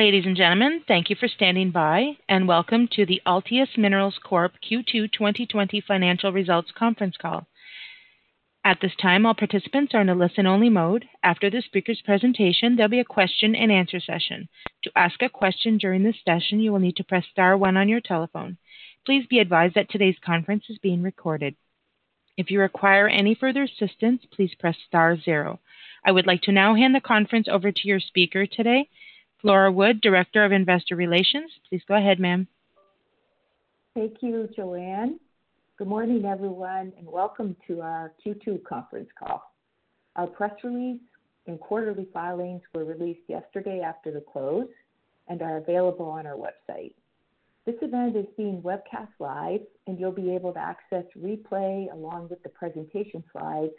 Ladies and gentlemen, thank you for standing by, and welcome to the Altius Minerals Corp Q2 2020 financial results conference call. At this time, all participants are in a listen-only mode. After the speaker's presentation, there'll be a question and answer session. To ask a question during this session, you will need to press star one on your telephone. Please be advised that today's conference is being recorded. If you require any further assistance, please press star zero. I would like to now hand the conference over to your speaker today, Flora Wood, Director of Investor Relations. Please go ahead, ma'am. Thank you, Joanne. Good morning, everyone, and welcome to our Q2 conference call. Our press release and quarterly filings were released yesterday after the close and are available on our website. This event is being webcast live, and you'll be able to access replay along with the presentation slides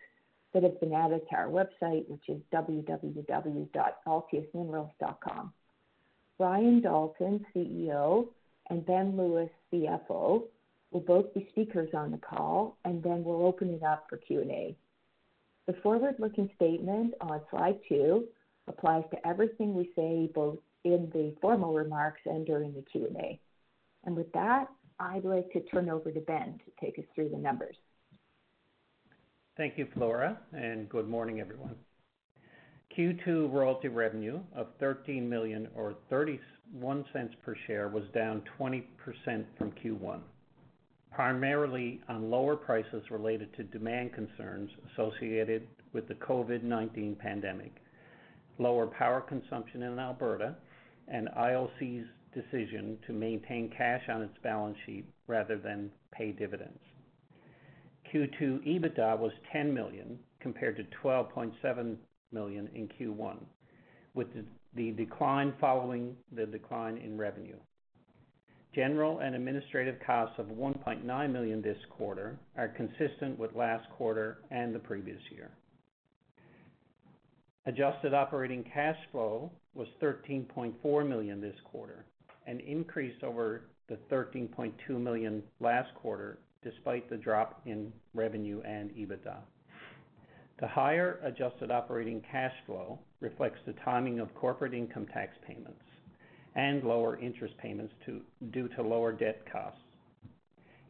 that have been added to our website, which is www.altiusminerals.com. Brian Dalton, CEO, and Ben Lewis, CFO, will both be speakers on the call, and then we'll open it up for Q&A. The forward-looking statement on slide two applies to everything we say, both in the formal remarks and during the Q&A. And With that, I'd like to turn over to Ben to take us through the numbers. Thank you, Flora, and good morning, everyone. Q2 royalty revenue of 13 million or $0.31 per share was down 20% from Q1, primarily on lower prices related to demand concerns associated with the COVID-19 pandemic, lower power consumption in Alberta, and IOC's decision to maintain cash on its balance sheet rather than pay dividends. Q2 EBITDA was 10 million compared to 12.7 million in Q1, with the decline following the decline in revenue. General and administrative costs of 1.9 million this quarter are consistent with last quarter and the previous year. Adjusted operating cash flow was 13.4 million this quarter, an increase over the 13.2 million last quarter, despite the drop in revenue and EBITDA. The higher adjusted operating cash flow reflects the timing of corporate income tax payments and lower interest payments due to lower debt costs.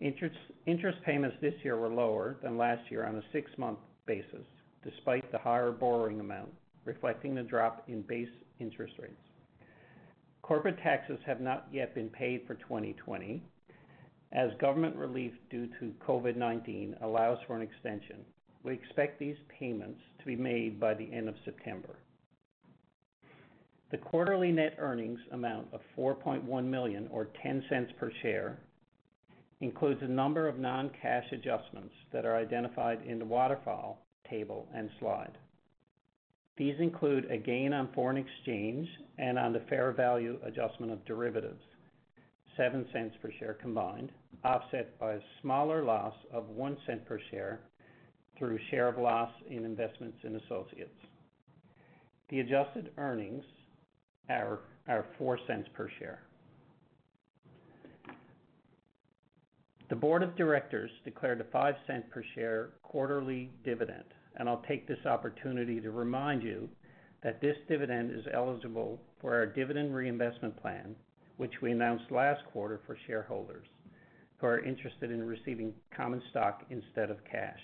Interest payments this year were lower than last year on a six-month basis, despite the higher borrowing amount, reflecting the drop in base interest rates. Corporate taxes have not yet been paid for 2020, as government relief due to COVID-19 allows for an extension. We expect these payments to be made by the end of September. The quarterly net earnings amount of 4.1 million or $0.10 per share includes a number of non-cash adjustments that are identified in the waterfall table and slide. These include a gain on foreign exchange and on the fair value adjustment of derivatives, 0.07 per share combined, offset by a smaller loss of $0.01 per share through share of loss in investments in associates. The adjusted earnings are $0.04 per share. The board of directors declared a $0.05 per share quarterly dividend, and I'll take this opportunity to remind you that this dividend is eligible for our dividend reinvestment plan, which we announced last quarter for shareholders who are interested in receiving common stock instead of cash.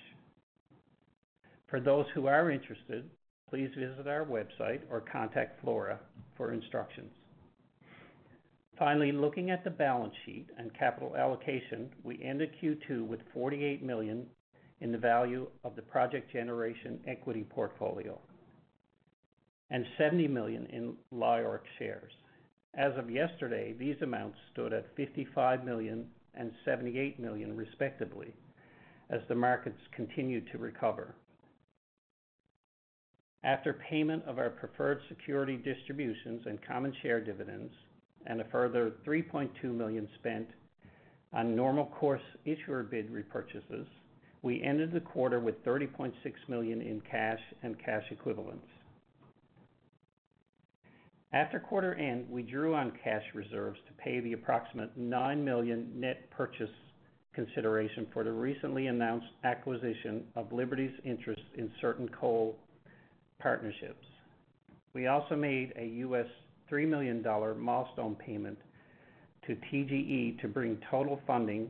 For those who are interested, please visit our website or contact Flora for instructions. Finally, looking at the balance sheet and capital allocation, we ended Q2 with 48 million in the value of the project generation equity portfolio and 70 million in LIORC shares. As of yesterday, these amounts stood at 55 million and 78 million respectively, as the markets continued to recover. After payment of our preferred security distributions and common share dividends and a further 3.2 million spent on normal course issuer bid repurchases, we ended the quarter with 30.6 million in cash and cash equivalents. After quarter end, we drew on cash reserves to pay the approximate 9 million net purchase consideration for the recently announced acquisition of Liberty's interest in certain coal partnerships. We also made a U.S. $3 million milestone payment to TGE to bring total funding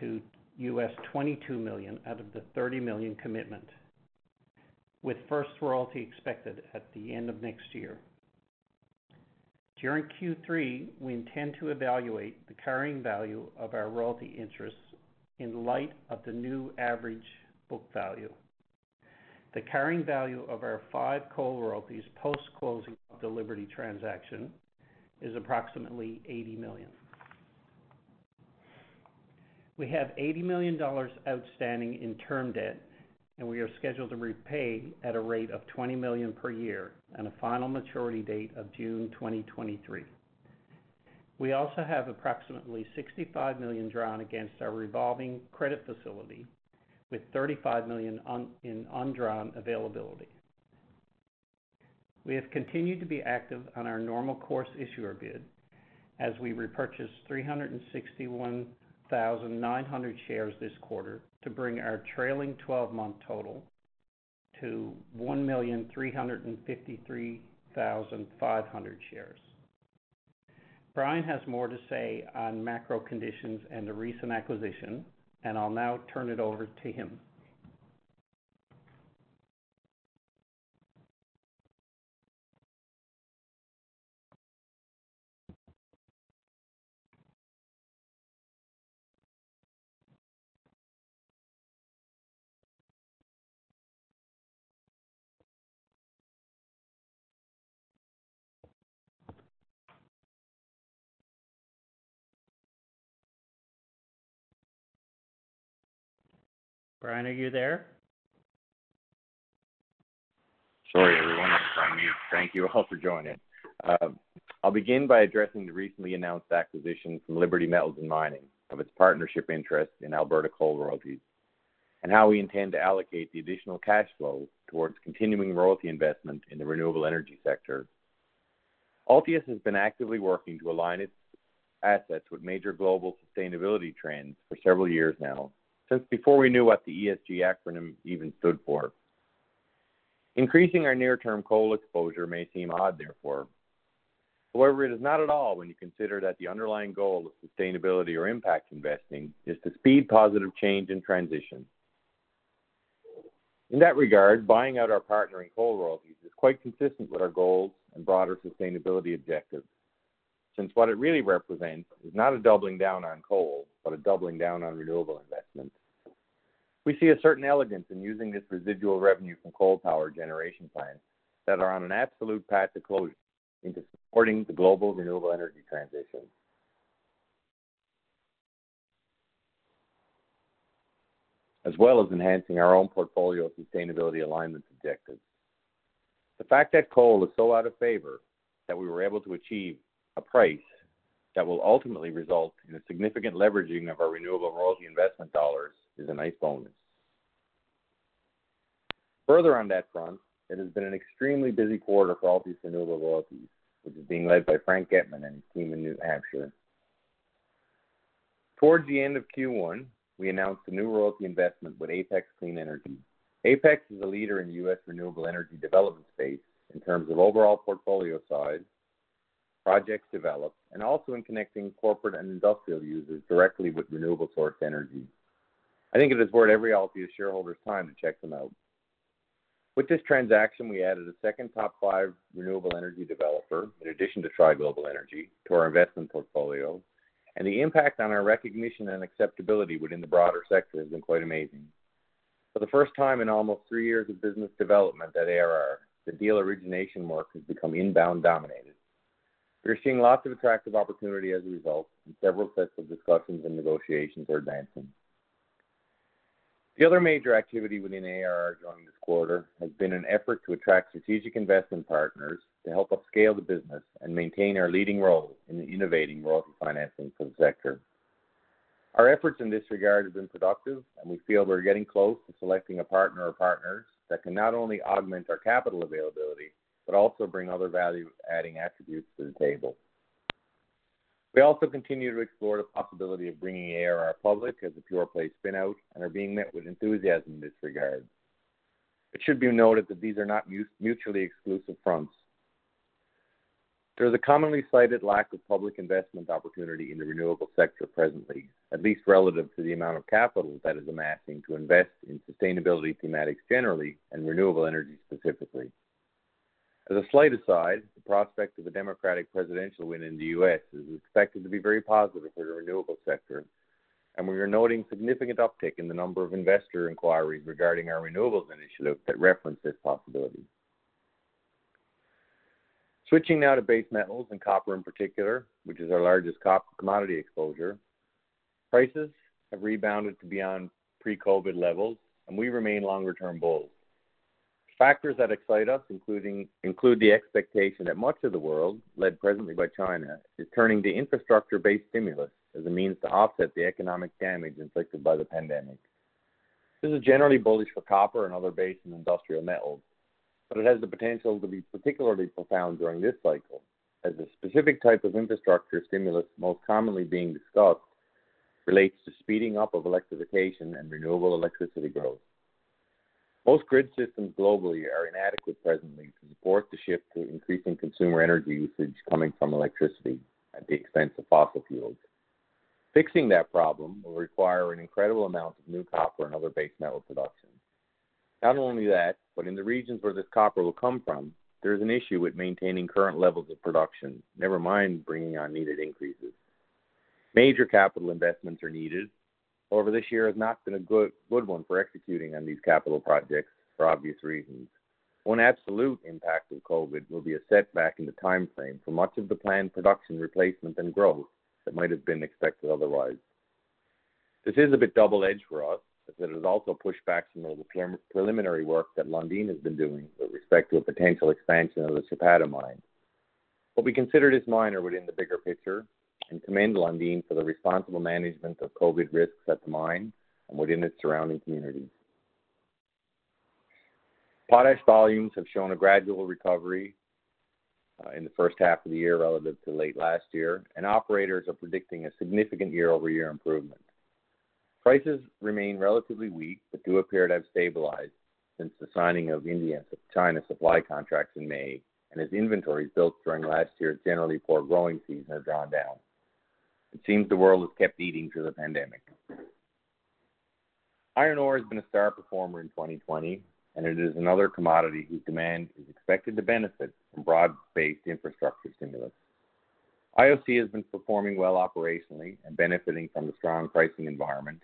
to 22 million out of the 30 million commitment, with first royalty expected at the end of next year. During Q3, we intend to evaluate the carrying value of our royalty interests in light of the new average book value. The carrying value of our five coal royalties post-closing of the Liberty transaction is approximately 80 million. We have $80 million outstanding in term debt, and we are scheduled to repay at a rate of 20 million per year and a final maturity date of June 2023. We also have approximately 65 million drawn against our revolving credit facility, with $35 million in undrawn availability. We have continued to be active on our normal course issuer bid as we repurchased 361,900 shares this quarter to bring our trailing twelve-month total to 1,353,500 shares. Brian has more to say on macro conditions and the recent acquisition, and I'll now turn it over to him. Brian, are you there? Sorry, everyone. I was on mute. Thank you all for joining. Um, I'll begin by addressing the recently announced acquisition from Liberty Metals and Mining of its partnership interest in Alberta Coal Royalties, and how we intend to allocate the additional cash flow towards continuing royalty investment in the renewable energy sector. Altius has been actively working to align its assets with major global sustainability trends for several years now, since before we knew what the ESG acronym even stood for. Increasing our near-term coal exposure may seem odd, therefore. However, it is not at all when you consider that the underlying goal of sustainability or impact investing is to speed positive change and transition. In that regard, buying out our partner in coal royalties is quite consistent with our goals and broader sustainability objectives, since what it really represents is not a doubling down on coal, but a doubling down on renewable investments. We see a certain elegance in using this residual revenue from coal power generation plants that are on an absolute path to closure into supporting the global renewable energy transition, as well as enhancing our own portfolio sustainability alignment objectives. The fact that coal is so out of favor that we were able to achieve a price that will ultimately result in a significant leveraging of our renewable royalty investment dollars is a nice bonus. Further on that front, it has been an extremely busy quarter for Altius Renewable Royalties, which is being led by Frank Getman and his team in New Hampshire. Towards the end of Q1, we announced a new royalty investment with Apex Clean Energy. Apex is a leader in the U.S. renewable energy development space in terms of overall portfolio size, projects developed, and also in connecting corporate and industrial users directly with renewable source energy. I think it is worth every Altius shareholder's time to check them out. With this transaction, we added a second top five renewable energy developer, in addition to Tri Global Energy, to our investment portfolio, and the impact on our recognition and acceptability within the broader sector has been quite amazing. For the first time in almost three years of business development at ARR, the deal origination work has become inbound dominated. We are seeing lots of attractive opportunity as a result, and several sets of discussions and negotiations are advancing. The other major activity within ARR during this quarter has been an effort to attract strategic investment partners to help us scale the business and maintain our leading role in innovating royalty financing for the sector. Our efforts in this regard have been productive, and we feel we're getting close to selecting a partner or partners that can not only augment our capital availability, but also bring other value-adding attributes to the table. We also continue to explore the possibility of bringing ARR public as a pure-play spin-out and are being met with enthusiasm in this regard. It should be noted that these are not mutually exclusive fronts. There is a commonly cited lack of public investment opportunity in the renewable sector presently, at least relative to the amount of capital that is amassing to invest in sustainability thematics generally and renewable energy specifically. As a slight aside, the prospect of a Democratic presidential win in the U.S. is expected to be very positive for the renewable sector, and we are noting significant uptick in the number of investor inquiries regarding our renewables initiative that reference this possibility. Switching now to base metals and copper in particular, which is our largest commodity exposure. Prices have rebounded to beyond pre-COVID levels, and we remain longer-term bulls. Factors that excite us including, include the expectation that much of the world, led presently by China, is turning to infrastructure-based stimulus as a means to offset the economic damage inflicted by the pandemic. This is generally bullish for copper and other base and industrial metals, but it has the potential to be particularly profound during this cycle, as the specific type of infrastructure stimulus most commonly being discussed relates to speeding up of electrification and renewable electricity growth. Most grid systems globally are inadequate presently to support the shift to increasing consumer energy usage coming from electricity at the expense of fossil fuels. Fixing that problem will require an incredible amount of new copper and other base metal production. Not only that, but in the regions where this copper will come from, there is an issue with maintaining current levels of production, never mind bringing on needed increases. Major capital investments are needed. However, this year has not been a good one for executing on these capital projects for obvious reasons. One absolute impact of COVID will be a setback in the timeframe for much of the planned production replacement and growth that might have been expected otherwise. This is a bit double-edged for us, as it has also pushed back some of the preliminary work that Lundin has been doing with respect to a potential expansion of the Chapada mine. What we consider this minor within the bigger picture and commend Lundin for the responsible management of COVID risks at the mine and within its surrounding communities. Potash volumes have shown a gradual recovery uh, in the first half of the year relative to late last year, and operators are predicting a significant year-over-year improvement. Prices remain relatively weak, but do appear to have stabilized since the signing of India and China supply contracts in May, and as inventories built during last year's generally poor growing season are drawn down. It seems the world has kept eating through the pandemic. Iron ore has been a star performer in 2020, and it is another commodity whose demand is expected to benefit from broad-based infrastructure stimulus. IOC has been performing well operationally and benefiting from the strong pricing environment.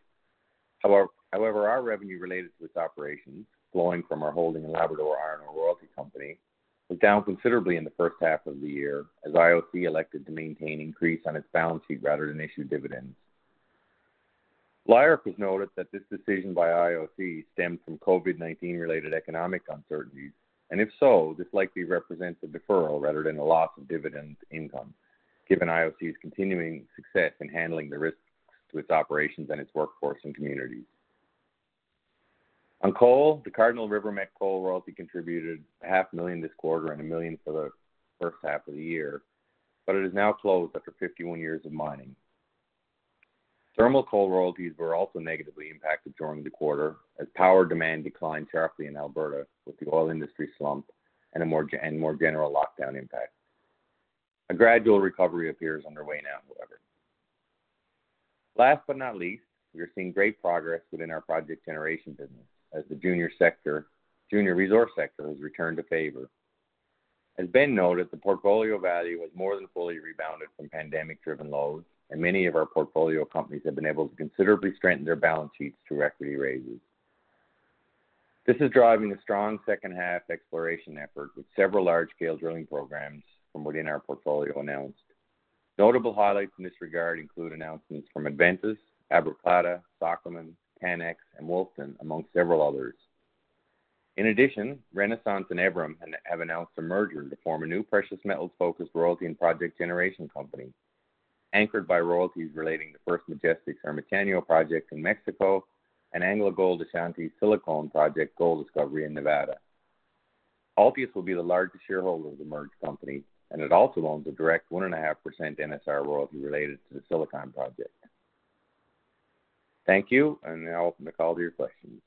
However, however, our revenue related to its operations, flowing from our holding in Labrador Iron Ore Royalty Corporation, was down considerably in the first half of the year as IOC elected to maintain increase on its balance sheet rather than issue dividends. LIORC has noted that this decision by IOC stemmed from COVID-19 related economic uncertainties, and if so, this likely represents a deferral rather than a loss of dividend income, given IOC's continuing success in handling the risks to its operations and its workforce and communities. On coal, the Cardinal River Met Coal royalty contributed half million this quarter and a 1 million for the first half of the year, but it is now closed after 51 years of mining. Thermal coal royalties were also negatively impacted during the quarter as power demand declined sharply in Alberta with the oil industry slump and a more general lockdown impact. A gradual recovery appears underway now, however. Last but not least, we are seeing great progress within our project generation business as the junior sector, junior resource sector has returned to favor. As Ben noted, the portfolio value has more than fully rebounded from pandemic-driven lows, and many of our portfolio companies have been able to considerably strengthen their balance sheets through equity raises. This is driving a strong second half exploration effort with several large-scale drilling programs from within our portfolio announced. Notable highlights in this regard include announcements from Adventus, Abracata, Sokoman, CanX, and Wolfden, among several others. In addition, Renaissance and Evrim have announced a merger to form a new precious metals-focused royalty and project generation company, anchored by royalties relating to First Majestic's Ermitaño project in Mexico and AngloGold Ashanti's Silicon project gold discovery in Nevada. Altius will be the largest shareholder of the merged company, and it also owns a direct 1.5% NSR royalty related to the Silicon project. Thank you, and now I'll open the call to your questions.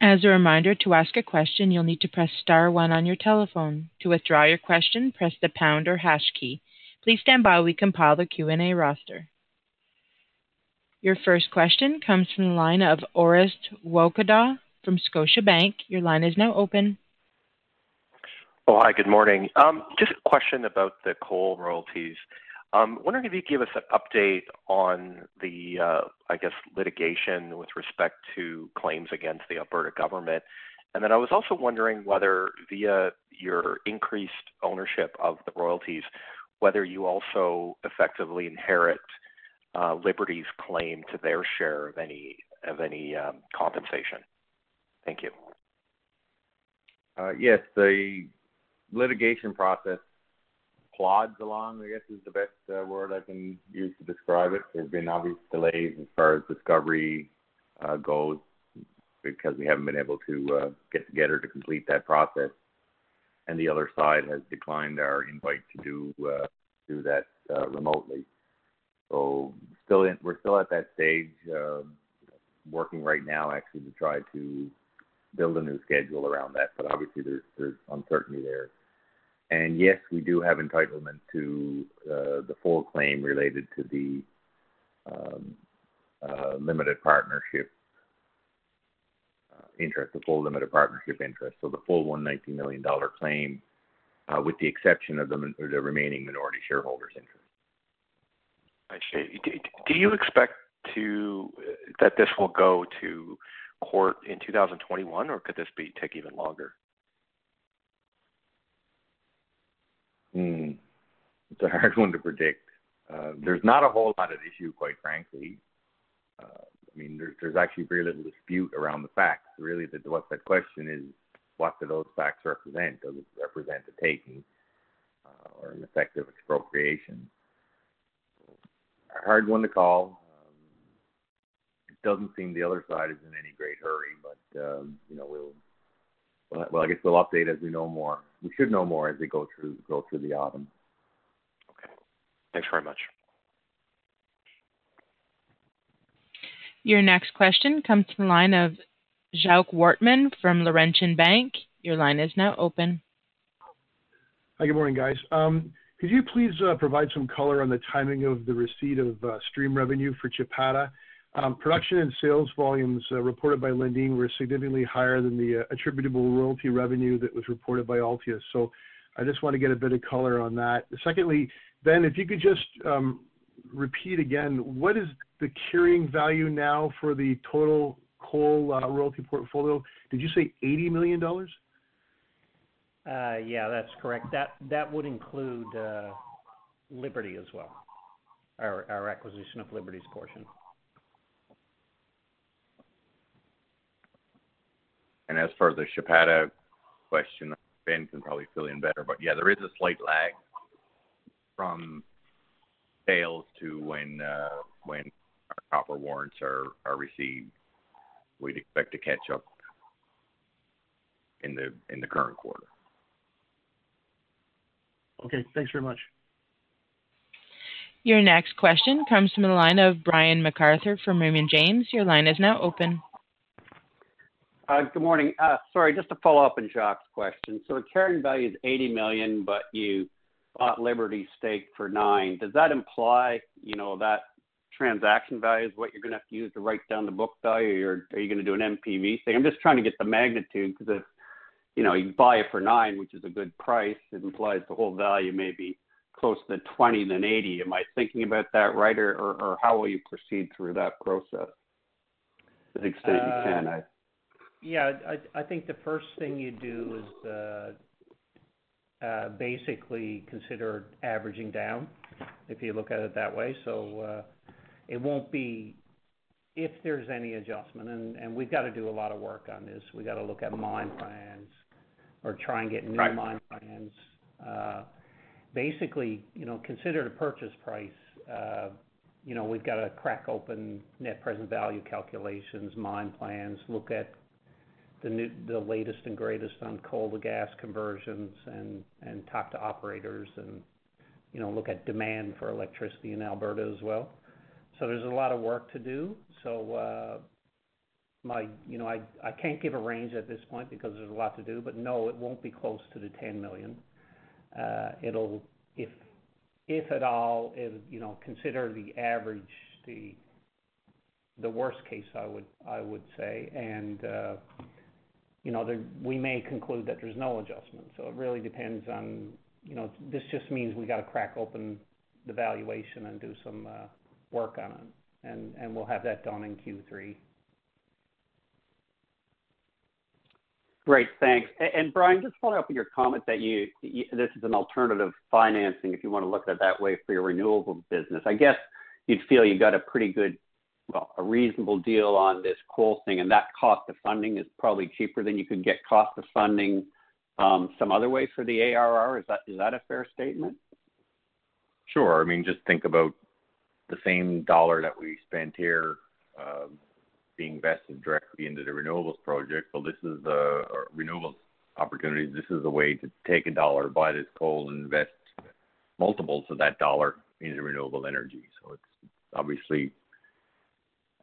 As a reminder, to ask a question, you'll need to press star one on your telephone. To withdraw your question, press the pound or hash key. Please stand by while we compile the Q&A roster. Your first question comes from the line of Orest Wowkodaw from Scotiabank. Your line is now open. Oh, hi, good morning. Um, just a question about the coal royalties. Um, wondering if you could give us an update on the, uh, I guess, litigation with respect to claims against the Alberta government. And then I was also wondering whether via your increased ownership of the royalties, whether you also effectively inherit uh, Liberty's claim to their share of any um, compensation. Thank you. Uh, yes. The litigation process plods along, I guess, is the best uh, word I can use to describe it. There have been obvious delays as far as discovery uh, goes because we haven't been able to uh, get together to complete that process. And the other side has declined our invite to do do that remotely. So still, we're still at that stage, um, working right now actually to try to build a new schedule around that. But obviously there's there's uncertainty there. And yes, we do have entitlement to uh, the full claim related to the um, uh, limited partnership uh, interest, the full limited partnership interest. So the full 190 million dollar claim, with the exception of the remaining minority shareholders' interest. I see. Do you expect to that this will go to court in 2021, or could this be take even longer? It's a hard one to predict. There's not a whole lot at issue, quite frankly. Uh, I mean, there's there's actually very little dispute around the facts. Really, the, what that question is, what do those facts represent? Does it represent a taking or an effective expropriation? A hard one to call. It doesn't seem the other side is in any great hurry, but um, you know we'll well, I guess we'll update as we know more. We should know more as we go through go through the autumn. Okay. Thanks very much. Your next question comes from the line of Jacques Wortman from Laurentian Bank. Your line is now open. Hi, good morning, guys. Um, could you please uh, provide some color on the timing of the receipt of uh, stream revenue for Chapada? Um, production and sales volumes uh, reported by Lundin were significantly higher than the attributable royalty revenue that was reported by Altius. So I just want to get a bit of color on that. Secondly, Ben, if you could just um, repeat again, what is the carrying value now for the total coal uh, royalty portfolio? Did you say 80 million dollars? Uh, yeah, that's correct. That would include uh, Liberty as well, our acquisition of Liberty's portion. And as for the Chapada question, Ben can probably fill in better, but yeah, there is a slight lag from sales to when uh, our copper warrants are received. We'd expect to catch up in the current quarter. Okay, thanks very much. Your next question comes from the line of Brian MacArthur from Raymond James. Your line is now open. Uh, good morning. Uh, sorry, just to follow up on Jacques' question. So the carrying value is 80 million, but you bought Liberty stake for nine. Does that imply you know, that transaction value is what you're going to have to use to write down the book value, or are you going to do an NPV thing? I'm just trying to get the magnitude because if you know you buy it for nine, which is a good price, it implies the whole value may be closer to 20 than 80. Am I thinking about that right, or or how will you proceed through that process? To the extent you uh, can. I. Yeah. I I think the first thing you do is uh, basically consider averaging down, if you look at it that way. So uh it won't be if there's any adjustment, and we've got to do a lot of work on this. We got to look at mine plans or try and get new mine plans. Basically, you know, consider the purchase price. You know, we've got to crack open net present value calculations, mine plans, look at the latest and greatest on coal to gas conversions and talk to operators and, you know, look at demand for electricity in Alberta as well. So there's a lot of work to do. Uh, you know, I can't give a range at this point because there's a lot to do, but no, it won't be close to the 10 million. Uh, it'll, if at all, you know, consider the average, the worst case, I would say. Uh, You know, we may conclude that there's no adjustment. So it really depends on, you know, this just means we got to crack open the valuation and do some uh, work on it. And and we'll have that done in Q3. Great. Thanks. And Brian, just following up on your comment that you this is an alternative financing, if you want to look at it that way, for your renewable business. I guess you'd feel you got a pretty good, well, a reasonable deal on this coal thing, and that cost of funding is probably cheaper than you could get cost of funding um, some other way for the ARR. Is that is that a fair statement? Sure. I mean, just think about the same dollar that we spent here, um, being invested directly into the renewables project. Well, this is the renewables opportunity. This is a way to take a dollar, buy this coal, and invest multiples of that dollar into renewable energy. So it's obviously,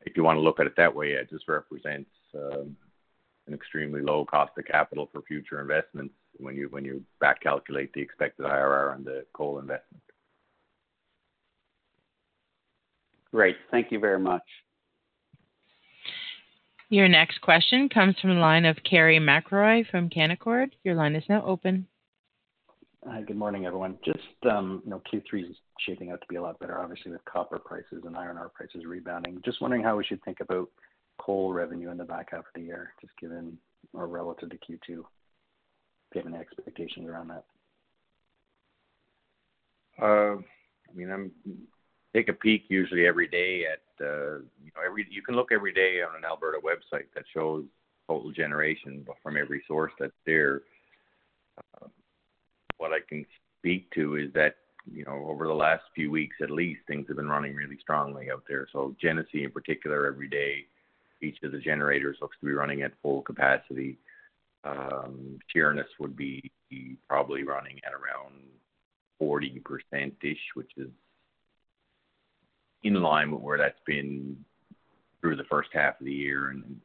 if you want to look at it that way, it just represents um, an extremely low cost of capital for future investments when you when you back calculate the expected IRR on the coal investment. Great. Thank you very much. Your next question comes from the line of Carey MacRury from Canaccord. Your line is now open. Hi, good morning, everyone. Just, um, you know, Q3 is shaping out to be a lot better, obviously, with copper prices and iron ore prices rebounding. Just wondering how we should think about coal revenue in the back half of the year, just given or relative to Q2, given the expectations around that. Uh, I mean, I'm take a peek usually every day at, uh, you know, every you can look every day on an Alberta website that shows total generation from every source that's there. What I can speak to is that, you know, over the last few weeks at least, things have been running really strongly out there. So Genesee in particular, every day, each of the generators looks to be running at full capacity. Um, Sheerness would be probably running at around 40%-ish, which is in line with where that's been through the first half of the year. And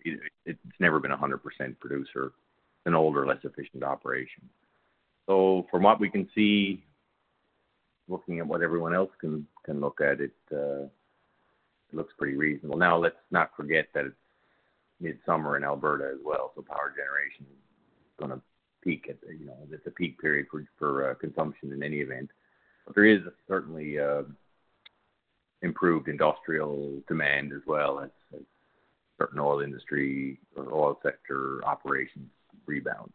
it's never been a 100% producer, an older, less efficient operation. So from what we can see, looking at what everyone else can can look at, it uh, it looks pretty reasonable. Now, let's not forget that it's midsummer in Alberta as well, so power generation is gonna peak at, you know, it's a peak period for uh, consumption in any event. But there is certainly uh, improved industrial demand as well as certain oil industry or oil sector operations rebound.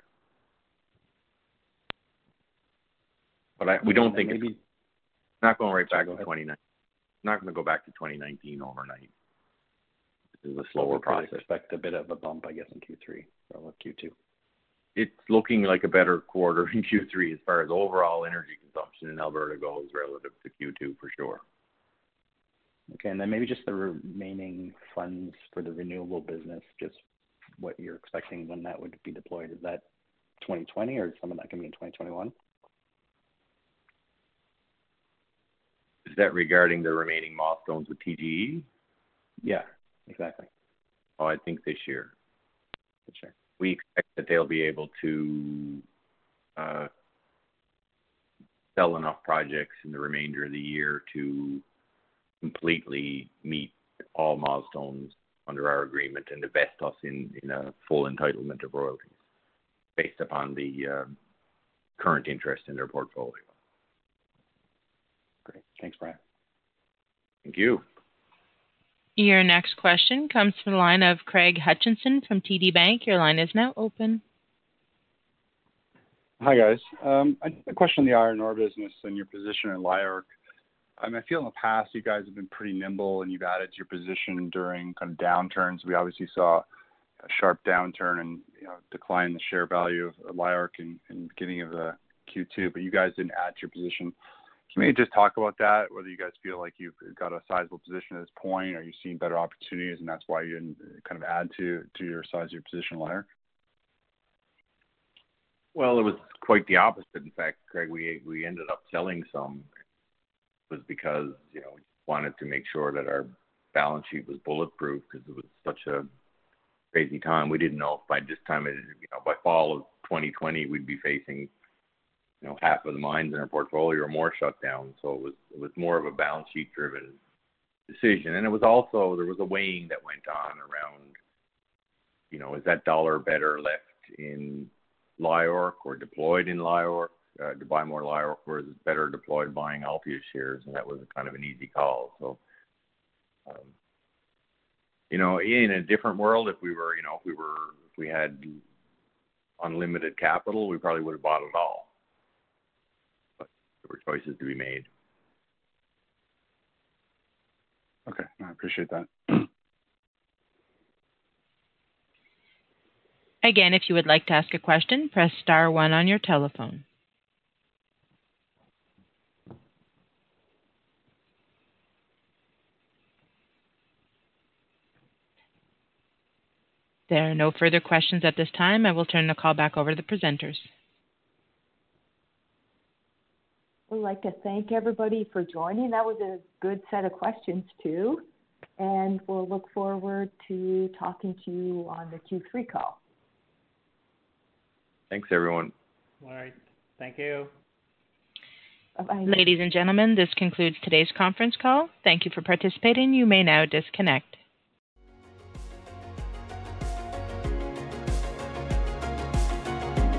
But I, we don't think it's not going right back to 2019. Not gonna go back to 2019 overnight. This is a slower process. Expect a bit of a bump, I guess, in Q3 or Q2. It's looking like a better quarter in Q3 as far as overall energy consumption in Alberta goes relative to Q2 for sure. Okay. And then maybe just the remaining funds for the renewable business, just what you're expecting when that would be deployed. Is that 2020 or some of that can be in 2021? That regarding the remaining milestones with TGE? Yeah, exactly. Oh, I think this year. This year. We expect that they'll be able to uh, sell enough projects in the remainder of the year to completely meet all milestones under our agreement and invest us in a full entitlement of royalties based upon the uh, current interest in their portfolio. Great. Thanks, Brian. Thank you. Your next question comes from the line of Craig Hutchison from TD Bank. Your line is now open. Hi, guys. Um, I have a question on the iron ore business and your position in LIORC. I feel in the past you guys have been pretty nimble and you've added to your position during kind of downturns. We obviously saw a sharp downturn and you know, decline in the share value of LIORC in, in beginning of the Q2, but you guys didn't add to your position. Can you just talk about that? Whether you guys feel like you've got a sizable position at this point, are you seeing better opportunities, and that's why you didn't kind of add to your size of your position, LIORC? Well, it was quite the opposite. In fact, Craig, we ended up selling some. It was because you know we wanted to make sure that our balance sheet was bulletproof because it was such a crazy time. We didn't know if by this time, you know, by fall of 2020, we'd be facing you know, half of the mines in our portfolio or more shut down. So it was it was more of a balance sheet driven decision. And it was also there was a weighing that went on around, you know, is that dollar better left in LIORC or deployed in LIORC uh, to buy more LIORC, or is it better deployed buying Altius shares? And that was kind of an easy call. So, um, you know, in a different world, if we were, you know, if we were, if we had unlimited capital, we probably would have bought it all were choices to be made. Okay, I appreciate that. Again, if you would like to ask a question, press star one on your telephone. There are no further questions at this time. I will turn the call back over to the presenters. We'd like to thank everybody for joining. That was a good set of questions, too. And we'll look forward to talking to you on the Q3 call. Thanks, everyone. All right. Thank you. Bye-bye. Ladies and gentlemen, this concludes today's conference call. Thank you for participating. You may now disconnect.